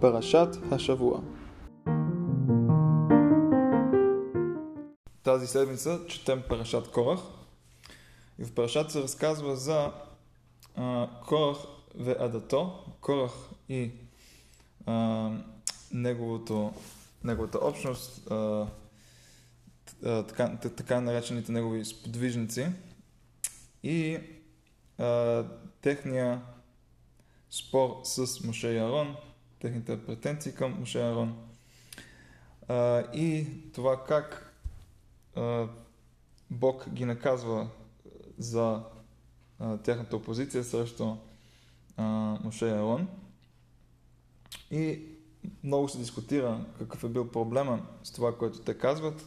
פרשת השבוע Тази седмица четем Парашат Корах и в Парашат се разказва за а, Корах в Адато, Корах и а, неговото, неговата общност, а, а, така, така наречените негови сподвижници и а, техния спор с Моше и Арон, техните претенции към Моше Арон и това как Бог ги наказва за тяхната опозиция срещу а, Моше Арон. И много се дискутира какъв е бил проблема с това, което те казват.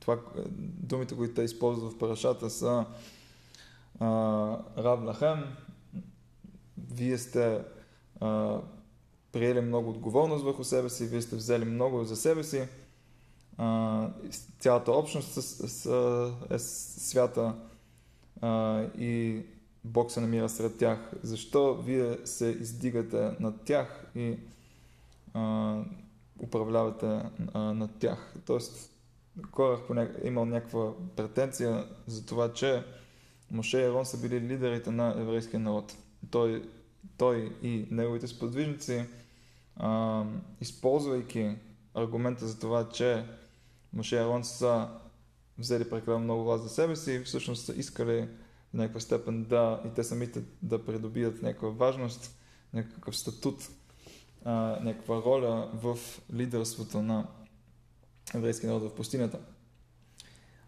Това, думите, които те използват в парашата са Рав Лахем, вие сте а, приели много отговорност върху себе си, вие сте взели много за себе си, цялата общност е свята и Бог се намира сред тях. Защо вие се издигате над тях и управлявате над тях? Тоест, Корах е имал някаква претенция за това, че Моше и Арон са били лидерите на еврейския народ. Той, той и неговите сподвижници, а, използвайки аргумента за това, че Моше и Арон са взели прекалено много власт за себе си, всъщност са искали в някаква степен да и те самите да придобият някаква важност, някакъв статут, а, някаква роля в лидерството на еврейския народ в пустинята.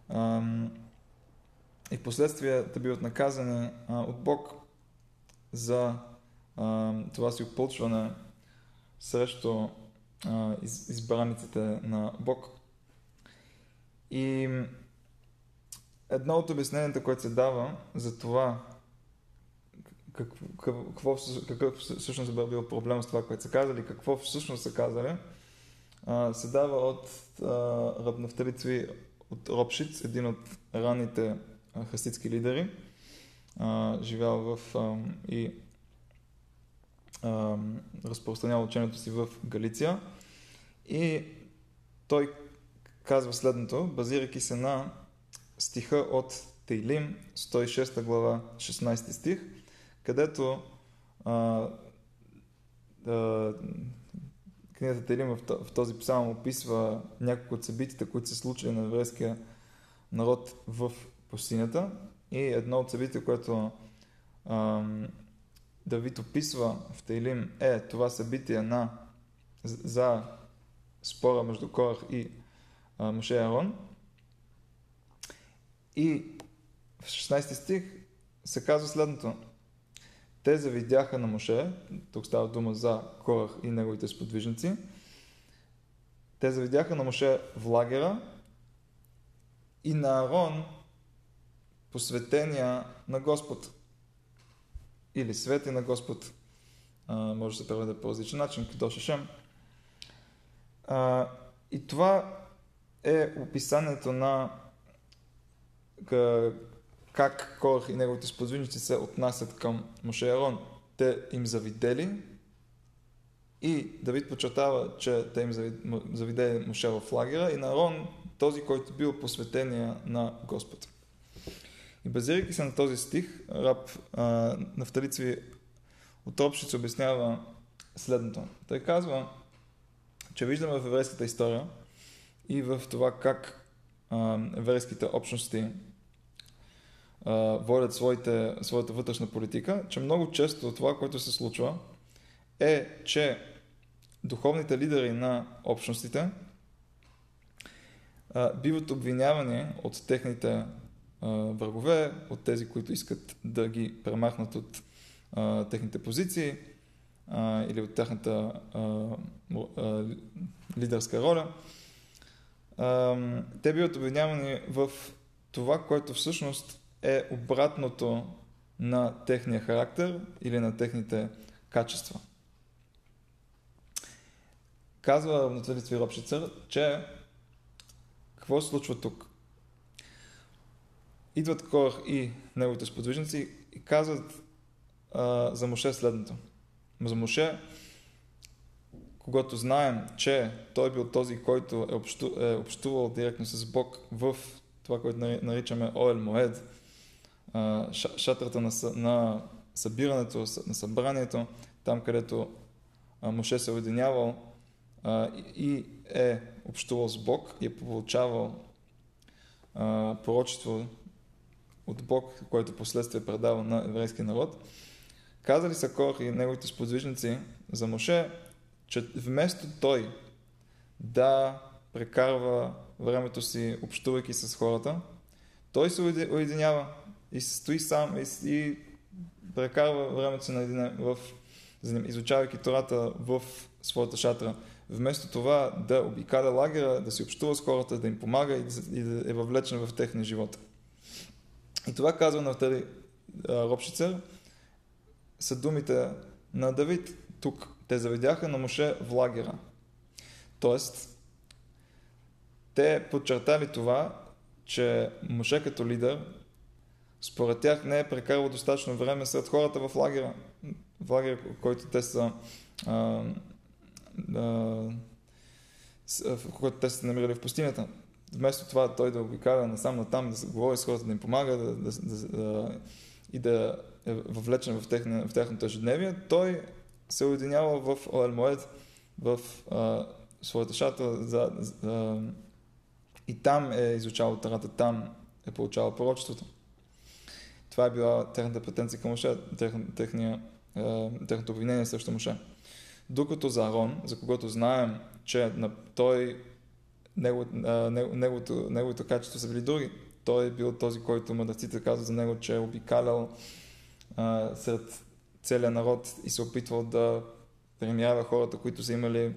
А, и в да биват наказани а, от Бог за това си опълчване срещу избраниците на Бог. И едно от обясненията, което се дава за това какво, какво, какъв всъщност е бил проблем с това, което са казали, какво всъщност са казали, се дава от Рабнафтали Цви от Ропшиц, един от ранните хасидски лидери, а, живял в и разпространява учението си в Галиция. И той казва следното, базирайки се на стиха от Тейлим, 106 глава, 16 стих, където а, а, книгата Тейлим в този псалм описва няколко от събитията, които се случили на еврейския народ в пустинята. И едно от събития, което ам, Давид описва в Тейлим е това събитие на, за спора между Корах и а, Моше Арон. И в 16 стих се казва следното. Те завидяха на Моше, тук става дума за Корах и неговите сподвижници, те завидяха на Моше в лагера и на Арон посветения на Господ или свети на Господ. А, може да се преведе по различен начин, Шешем. А, и това е описанието на как Корах и неговите сподвижници се отнасят към Моше Арон. Те им завидели и Давид подчертава, че те им завидели Моше в лагера и на Арон този, който бил посветения на Господ. И базирайки се на този стих, раб на Вторицви от Ропшиц обяснява следното. Той казва, че виждаме в еврейската история и в това как а, еврейските общности а, водят своите, своята вътрешна политика, че много често това, което се случва, е, че духовните лидери на общностите а, биват обвинявани от техните врагове, от тези, които искат да ги премахнат от а, техните позиции а, или от тяхната а, а, лидерска роля. А, те биват обвинявани в това, което всъщност е обратното на техния характер или на техните качества. Казва Натали Ропшицър, че какво се случва тук? Идват Корах и неговите сподвижници и казват а, за Моше следното. За Моше когато знаем, че той бил този, който е, общу, е общувал директно с Бог в това, което наричаме Оел Моед, шатрата на, на събирането, на събранието, там където Моше се е уединявал и е общувал с Бог и е получавал пророчество от Бог, който последствие предава на еврейския народ. Казали са Кор и неговите сподвижници за Моше, че вместо той да прекарва времето си общувайки с хората, той се уединява и стои сам и, и прекарва времето си наедине в изучавайки Тората в своята шатра. Вместо това да обикаля лагера, да си общува с хората, да им помага и да, е въвлечен в техния живот. И това казва на втори Робшицер са думите на Давид тук. Те заведяха на Моше в лагера. Тоест, те подчертали това, че Моше като лидер, според тях не е прекарал достатъчно време сред хората в лагера. В лагера, който те са а, а, в който те са намирали в пустинята. Вместо това той да обикаля насам натам, да говори с хората, да им помага да, да, да, да, и да е въвлечен в, техна, в тяхното ежедневие, той се уединява в Оел в а, своята шата за, за, и там е изучавал тарата, там е получавал пророчеството. Това е била техната претенция към Моше, техния, е, техното обвинение срещу Моше. Докато за Арон, за когото знаем, че на той него, неговото, неговото качество са били други, той е бил този, който мъдреците казват за него, че е обикалял а, сред целия народ и се опитвал да премява хората, които са имали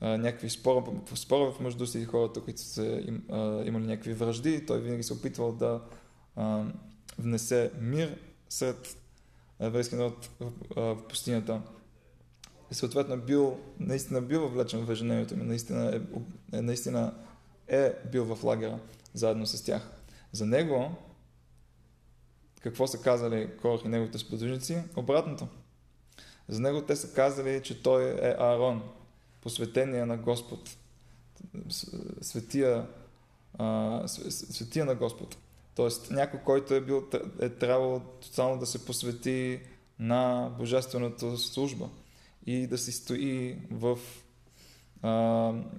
а, някакви спора, спора в между си, хората, които са им, а, имали някакви връжди. Той винаги се опитвал да а, внесе мир сред еврейския народ в, а, в пустинята. И съответно е бил, наистина бил въвлечен в ежедневието ми, наистина е, е, наистина е бил в лагера заедно с тях. За него какво са казали Корах и неговите сподвижници? Обратното. За него те са казали, че той е Аарон, посветения на Господ, светия, а, светия на Господ. Тоест някой, който е, бил, е трябвало тотално да се посвети на божествената служба и да си стои в а,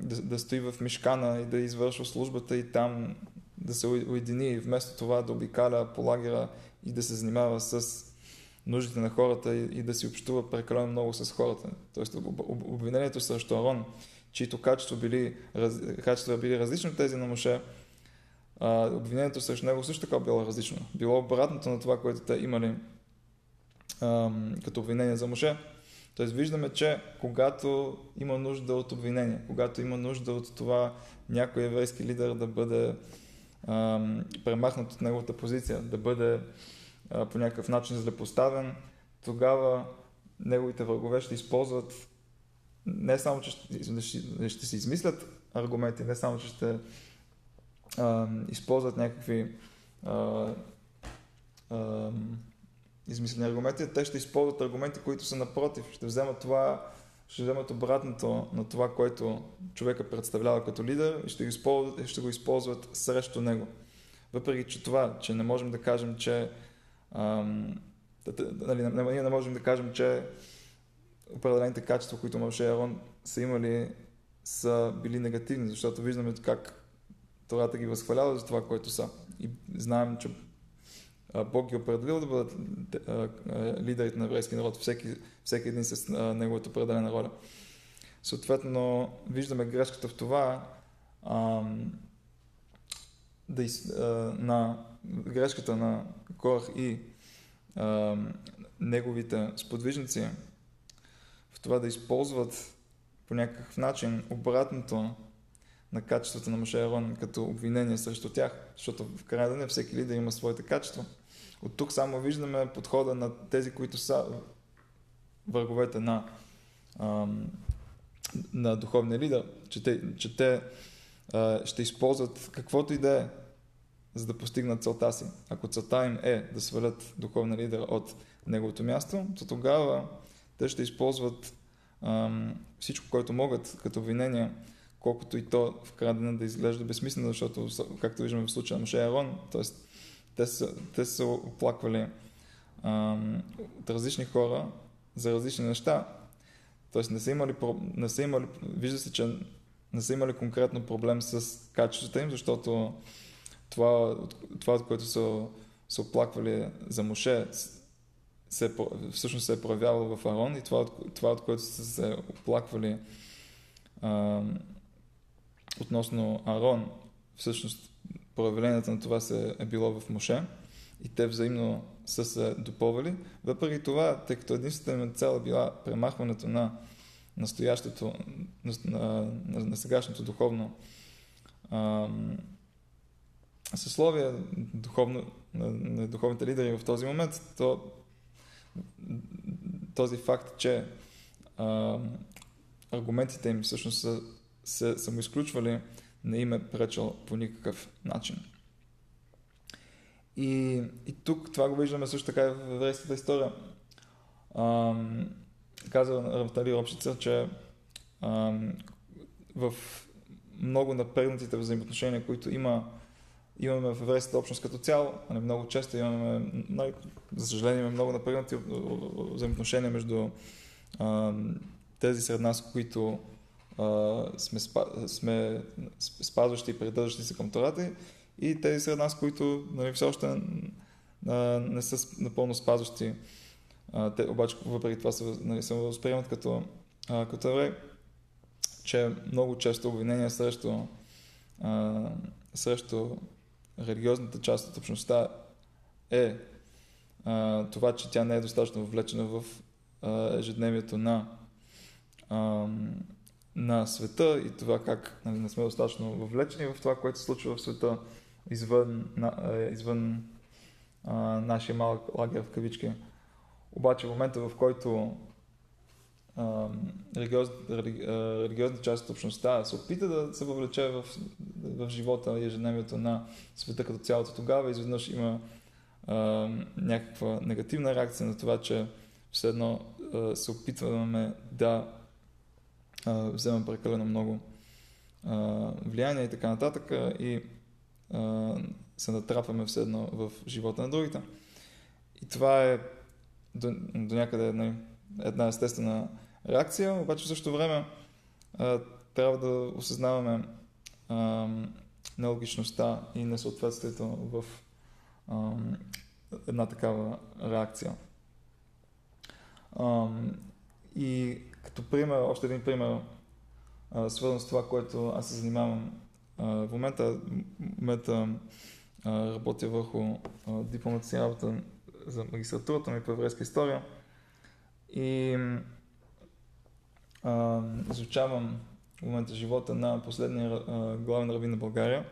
да, да стои в мишкана и да извършва службата и там да се уедини, вместо това да обикаля по лагера и да се занимава с нуждите на хората и, и да си общува прекалено много с хората. Тоест обвинението срещу Арон, чието качества били, раз, качества били различни от тези на Моше, а, обвинението срещу него също така било различно. Било обратното на това, което те имали а, като обвинение за Моше. Тоест виждаме, че когато има нужда от обвинение, когато има нужда от това някой еврейски лидер да бъде премахнат от неговата позиция, да бъде а, по някакъв начин злепоставен, тогава неговите врагове ще използват не само, че ще, ще си измислят аргументи, не само, че ще а, използват някакви а, а, измислени аргументи, те ще използват аргументи, които са напротив. Ще вземат това, ще вземат обратното на това, което човека представлява като лидер и ще го използват, ще го използват срещу него. Въпреки, че това, че не можем да кажем, че ам, нали, ние не можем да кажем, че определените качества, които Моше и Арон са имали, са били негативни, защото виждаме как Тората ги възхвалява за това, което са. И знаем, че Бог ги е определил да бъдат лидерите на еврейски народ, всеки, всеки един с неговата определена роля. Съответно, виждаме грешката в това, ам, да из, а, на грешката на Корах и а, неговите сподвижници в това да използват по някакъв начин обратното на качествата на Моше Арон като обвинение срещу тях, защото в крайна деня всеки лидер има своите качества. От тук само виждаме подхода на тези, които са враговете на, ам, на духовния лидер, че те, че те а, ще използват каквото и да е, за да постигнат целта си. Ако целта им е да свалят духовния лидер от неговото място, то тогава те ще използват всичко, което могат като обвинения, колкото и то в края дена да изглежда безсмислено, защото, както виждаме в случая на Моше Арон, т.е. те са, те са оплаквали от различни хора за различни неща, т.е. не са имали, не са имали, вижда се, че не са имали конкретно проблем с качествата им, защото това, това от което са, са оплаквали за Моше, се, всъщност се е проявявало в Арон и това, това от което са се оплаквали а, относно Арон, всъщност проявлението на това се е било в Моше и те взаимно са се допълвали. Въпреки това, тъй като единствената им цел е била премахването на настоящето, на, на, на, сегашното духовно а, съсловие, духовно, на, на духовните лидери в този момент, то този факт, че а, аргументите им всъщност са се самоизключвали, не им е пречал по никакъв начин. И, и тук това го виждаме също така и в еврейската история. А, казва Равтали Робшица, че а, в много напрегнатите взаимоотношения, които има, имаме в еврейската общност като цяло, нали, много често имаме, нали, за съжаление, имаме много напрегнати взаимоотношения между а, тези сред нас, които сме, спа, сме спазващи и придържащи се към Тората и тези сред нас, които нали, все още а, не са напълно спазващи. А, те обаче въпреки това се, нали, се възприемат като, а, като еврей, че много често обвинения срещу, а, срещу религиозната част от общността е а, това, че тя не е достатъчно вовлечена в а, ежедневието на а, на света и това как нали, не сме достатъчно въвлечени в това, което се случва в света извън, на, е, извън а, нашия малък лагер в кавички. Обаче в момента, в който а, религиоз, рели, религиозната част от общността се опита да се въвлече в, в живота и ежедневието на света като цялото, тогава изведнъж има а, някаква негативна реакция на това, че все едно а, се опитваме да а, взема прекалено много а, влияние и така нататък и а, се натрапваме все едно в живота на другите. И това е до, до някъде една, една естествена реакция, обаче в същото време а, трябва да осъзнаваме а, нелогичността и несъответствието в а, една такава реакция. А, и като пример, още един пример, свързан с това, което аз се занимавам в момента. Момента работя върху дипломата си работа за магистратурата ми по еврейска история и изучавам в момента живота на последния главен равин на България,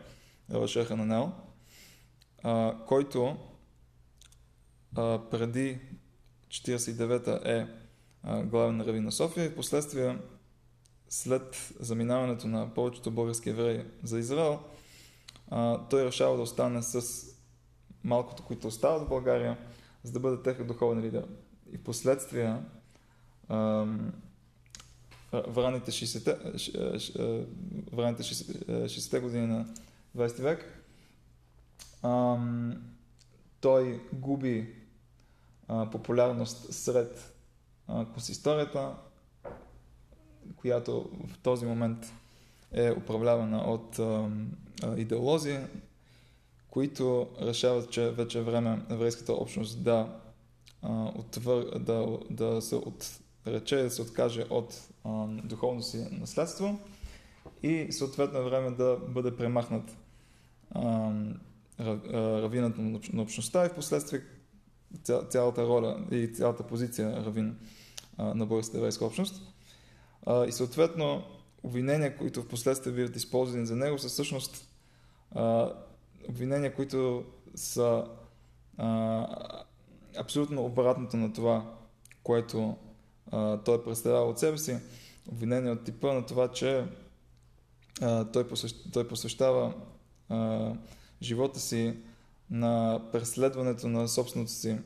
Равашеха Нанел, който преди 49-та е главен равин на София и в последствие след заминаването на повечето български евреи за Израел, той решава да остане с малкото, които остават в България, за да бъде техен духовен лидер. И в последствие в ранните 60-те, в ранните 60-те години на 20 век, той губи популярност сред консисторията, която в този момент е управлявана от а, идеолози, които решават, че вече е време еврейската общност да, а, отвър, да, да се отрече, да се откаже от а, духовно си наследство и съответно е време да бъде премахнат а, равинът на общността и в последствие цялата роля и цялата позиция равин на българската еврейска общност. И съответно, обвинения, които в последствие биват използвани за него, са всъщност обвинения, които са абсолютно обратното на това, което а, той представлява от себе си. Обвинения от типа на това, че той, посвещ, посвещава живота си на преследването на собственото си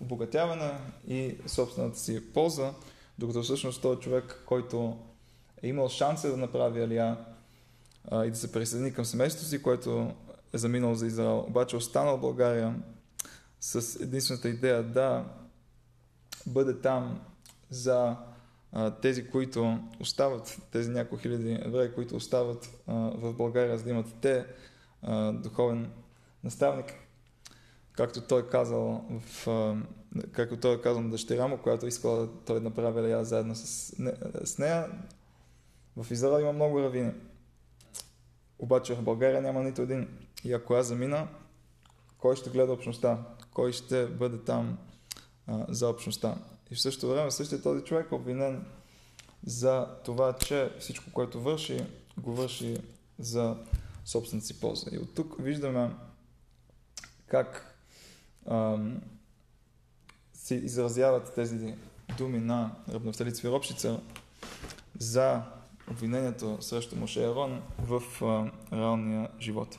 обогатяване и собствената си полза, докато всъщност той човек, който е имал шанса да направи алия а, и да се присъедини към семейството си, което е заминал за Израел, обаче останал в България с единствената идея да бъде там за а, тези, които остават, тези няколко хиляди евреи, които остават а, в България, за да имат те а, духовен наставник, както той казал в, както той е казал на дъщеря му, която искала да той направи Лея заедно с, не, с нея. В Израел има много равини. Обаче в България няма нито един. И ако аз замина, кой ще гледа общността? Кой ще бъде там а, за общността? И в същото време същия този човек е обвинен за това, че всичко, което върши, го върши за собствената си полза. И от тук виждаме как ам, се изразяват тези думи на Рабнафтали Цвиропшица за обвинението срещу Моше Арон в а, реалния живот.